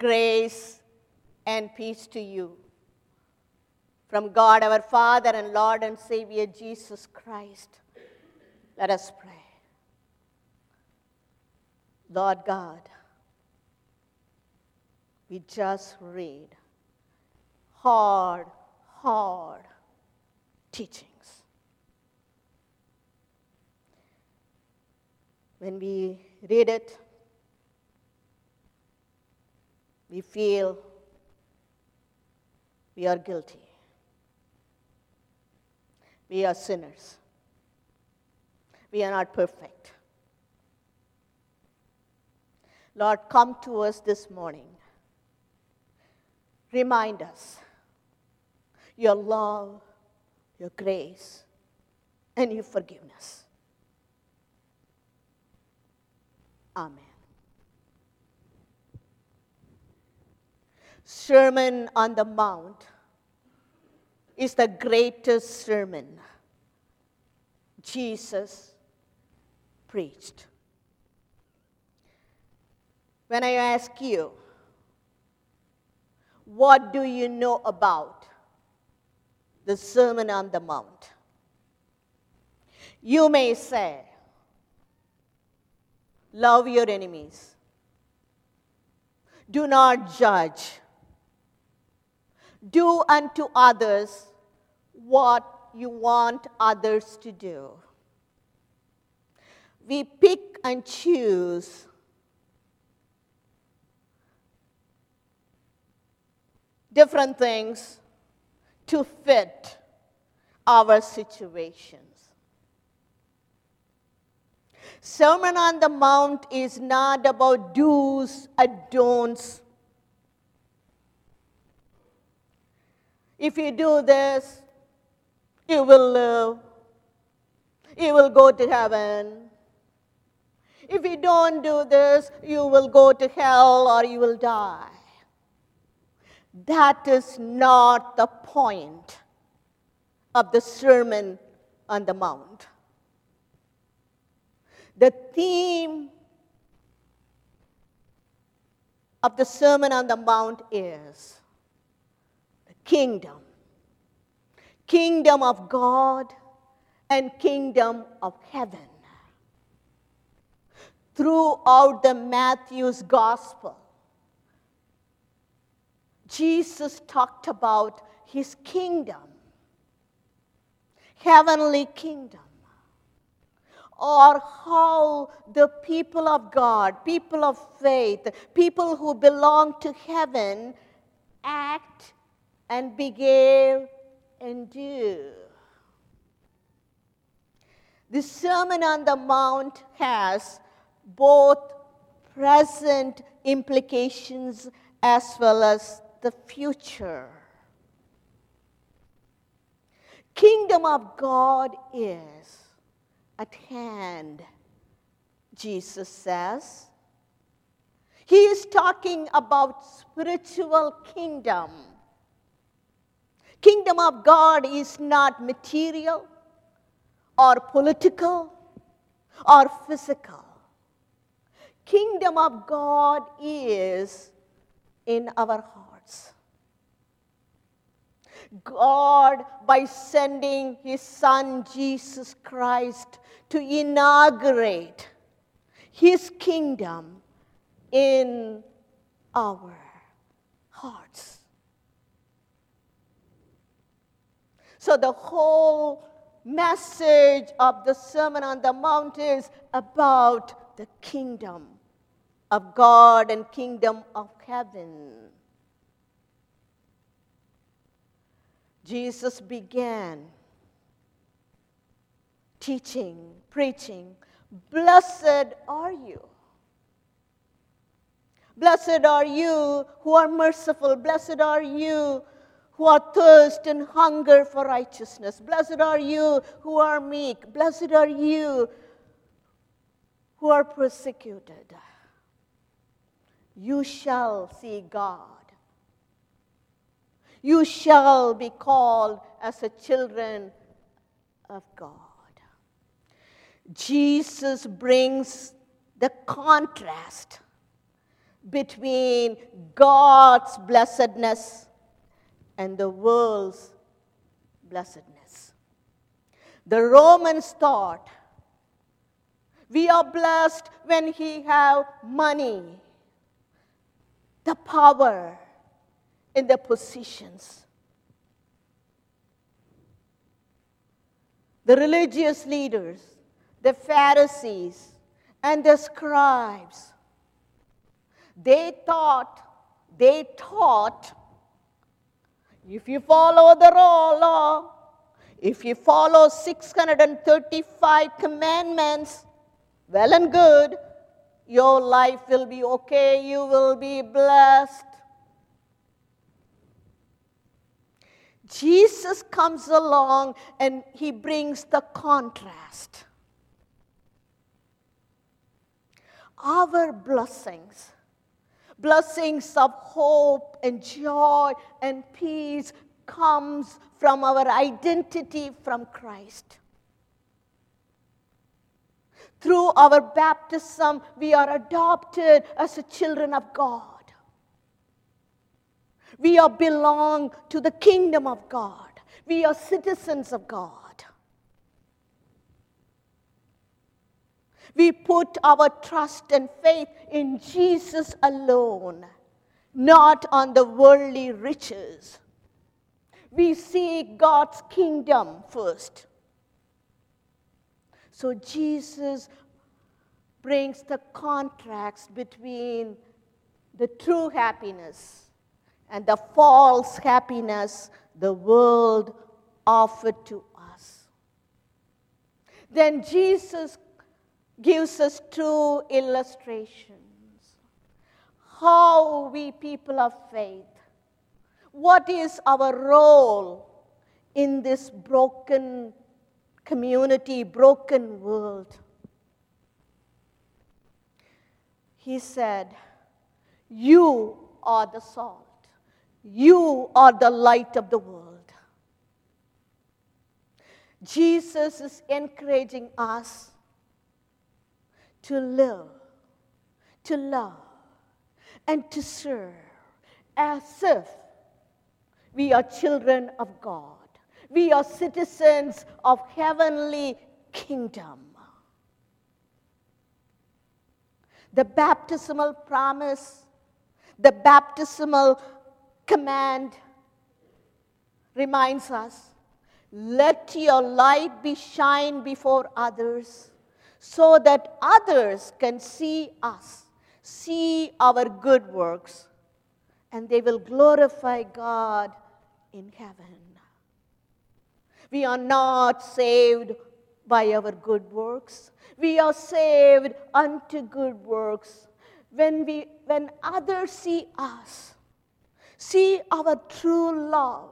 Grace and peace to you from God our Father and Lord and Savior Jesus Christ. Let us pray. Lord God, we just read hard, hard teachings. When we read it, we feel we are guilty. We are sinners. We are not perfect. Lord, come to us this morning. Remind us your love, your grace, and your forgiveness. Amen. Sermon on the Mount is the greatest sermon Jesus preached. When I ask you, what do you know about the Sermon on the Mount? You may say, Love your enemies. Do not judge. Do unto others what you want others to do. We pick and choose different things to fit our situations. Sermon on the Mount is not about do's and don'ts. If you do this, you will live. You will go to heaven. If you don't do this, you will go to hell or you will die. That is not the point of the Sermon on the Mount. The theme of the Sermon on the Mount is kingdom. Kingdom of God and kingdom of heaven. Throughout the Matthew's gospel, Jesus talked about his kingdom, heavenly kingdom or how the people of God, people of faith, people who belong to heaven act and behave and do. The Sermon on the Mount has both present implications as well as the future. Kingdom of God is at hand, Jesus says. He is talking about spiritual kingdom. Kingdom of God is not material or political or physical. Kingdom of God is in our hearts. God, by sending His Son Jesus Christ to inaugurate His kingdom in our hearts. So, the whole message of the Sermon on the Mount is about the kingdom of God and kingdom of heaven. Jesus began teaching, preaching, Blessed are you. Blessed are you who are merciful. Blessed are you who are thirst and hunger for righteousness. Blessed are you who are meek. Blessed are you who are persecuted. You shall see God. You shall be called as a children of God. Jesus brings the contrast between God's blessedness and the world's blessedness. The Romans thought we are blessed when we have money, the power, and the positions. The religious leaders, the Pharisees, and the scribes, they thought, they taught, if you follow the law, if you follow 635 commandments, well and good, your life will be okay, you will be blessed. Jesus comes along and he brings the contrast. Our blessings, blessings of hope and joy and peace, comes from our identity from Christ. Through our baptism, we are adopted as the children of God. We are belong to the kingdom of God. We are citizens of God. We put our trust and faith in Jesus alone, not on the worldly riches. We seek God's kingdom first. So Jesus brings the contrast between the true happiness and the false happiness the world offered to us. Then Jesus gives us two illustrations. How we people of faith, what is our role in this broken community, broken world. He said, You are the salt, you are the light of the world. Jesus is encouraging us to live, to love, and to serve as if we are children of God. We are citizens of heavenly kingdom. The baptismal promise, the baptismal command reminds us let your light be shine before others so that others can see us, see our good works, and they will glorify God in heaven. We are not saved by our good works. We are saved unto good works. When, we, when others see us, see our true love,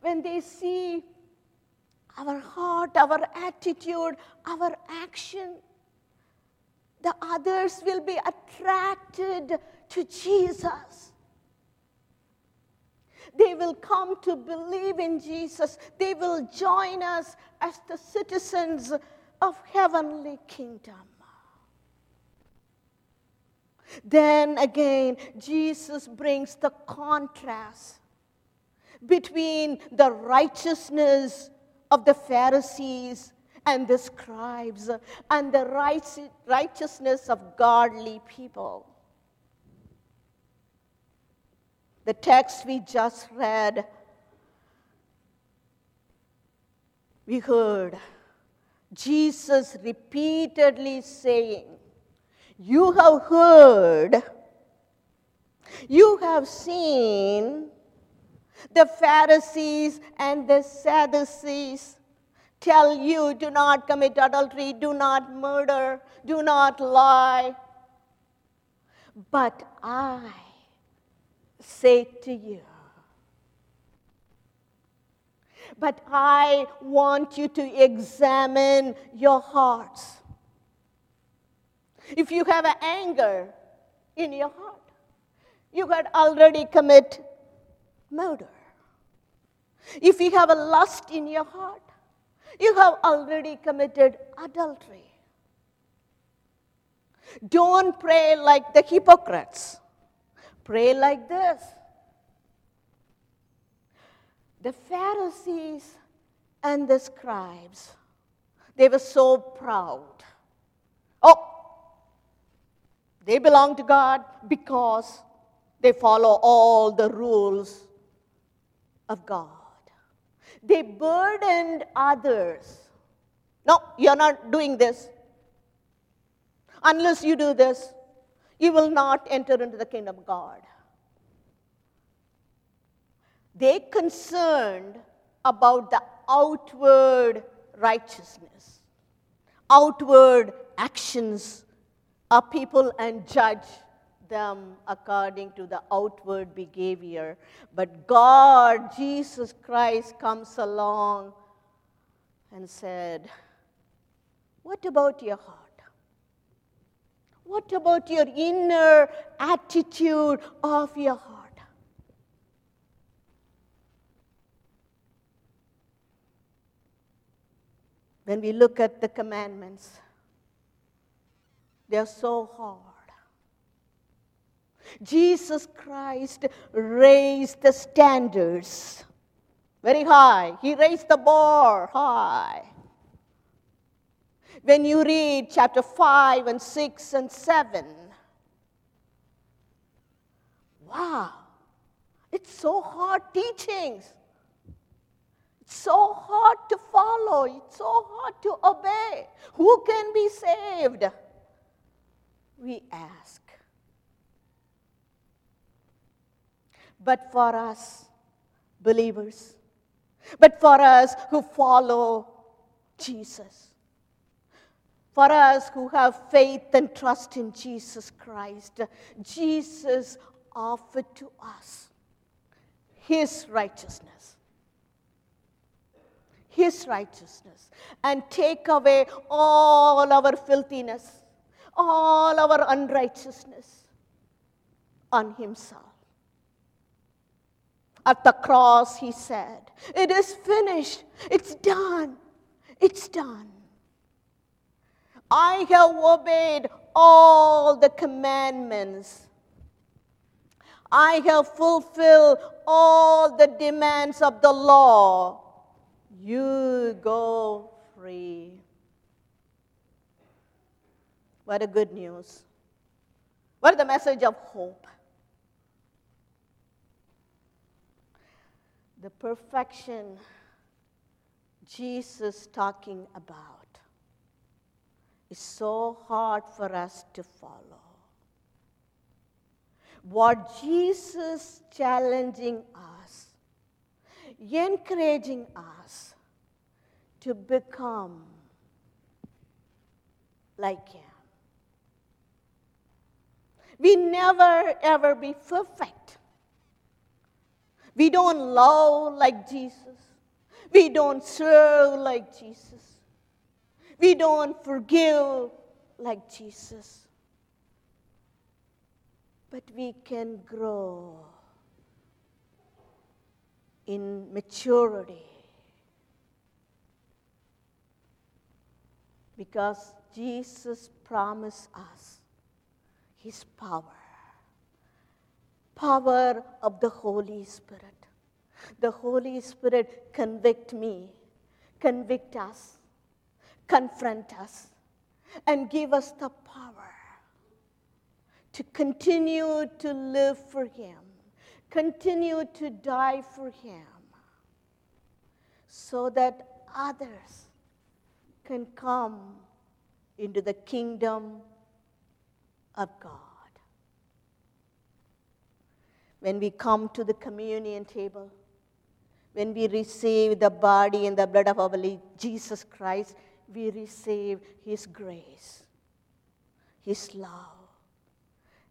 when they see our heart, our attitude, our action, the others will be attracted to Jesus. They will come to believe in Jesus. They will join us as the citizens of heavenly kingdom. Then again, Jesus brings the contrast between the righteousness of the Pharisees and the scribes and the righteousness of godly people. the text we just read, we heard Jesus repeatedly saying, You have heard, you have seen the Pharisees and the Sadducees tell you do not commit adultery, do not murder, do not lie. But I say to you. But I want you to examine your hearts. If you have anger in your heart, you had already committed murder. If you have a lust in your heart, you have already committed adultery. Don't pray like the hypocrites pray like this. The Pharisees and the scribes, they were so proud. Oh, they belong to God because they follow all the rules of God. They burdened others. No, you're not doing this. Unless you do this, you will not enter into the kingdom of God. They concerned about the outward righteousness, outward actions of people and judge them according to the outward behavior. But God, Jesus Christ, comes along and said, What about your heart? What about your inner attitude of your heart? When we look at the commandments, they're so hard. Jesus Christ raised the standards very high. He raised the bar high. When you read chapter 5 and 6 and 7, wow, it's so hard teachings. It's so hard to follow. It's so hard to obey. Who can be saved? We ask. But for us, believers, but for us who follow Jesus, for us who have faith and trust in Jesus Christ, Jesus offered to us his righteousness. His righteousness and take away all our filthiness, all our unrighteousness on himself. At the cross, he said, It is finished. It's done. It's done. I have obeyed all the commandments. I have fulfilled all the demands of the law. You go free. What a good news. What the message of hope. The perfection Jesus talking about is so hard for us to follow. What Jesus challenging us, encouraging us to become like Him. We never ever be perfect. We don't love like Jesus. We don't serve like Jesus. We don't forgive like Jesus. But we can grow in maturity because Jesus promised us his power power of the Holy Spirit. The Holy Spirit convict me, convict us confront us and give us the power to continue to live for Him, continue to die for Him, so that others can come into the kingdom of God. When we come to the communion table, when we receive the body and the blood of our Lord Jesus Christ, we receive His grace, His love,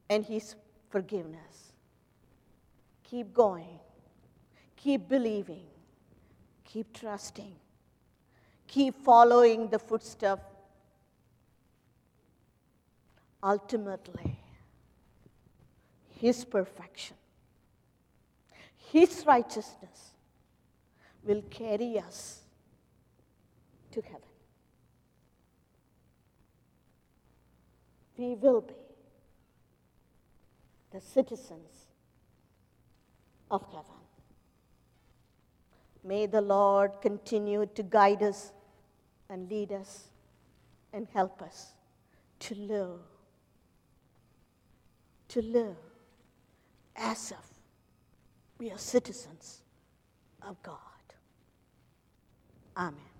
and His forgiveness. Keep going, keep believing, keep trusting, keep following the footsteps. Ultimately, His perfection, His righteousness will carry us to heaven. we will be the citizens of heaven. May the Lord continue to guide us and lead us and help us to live, to live as if we are citizens of God. Amen.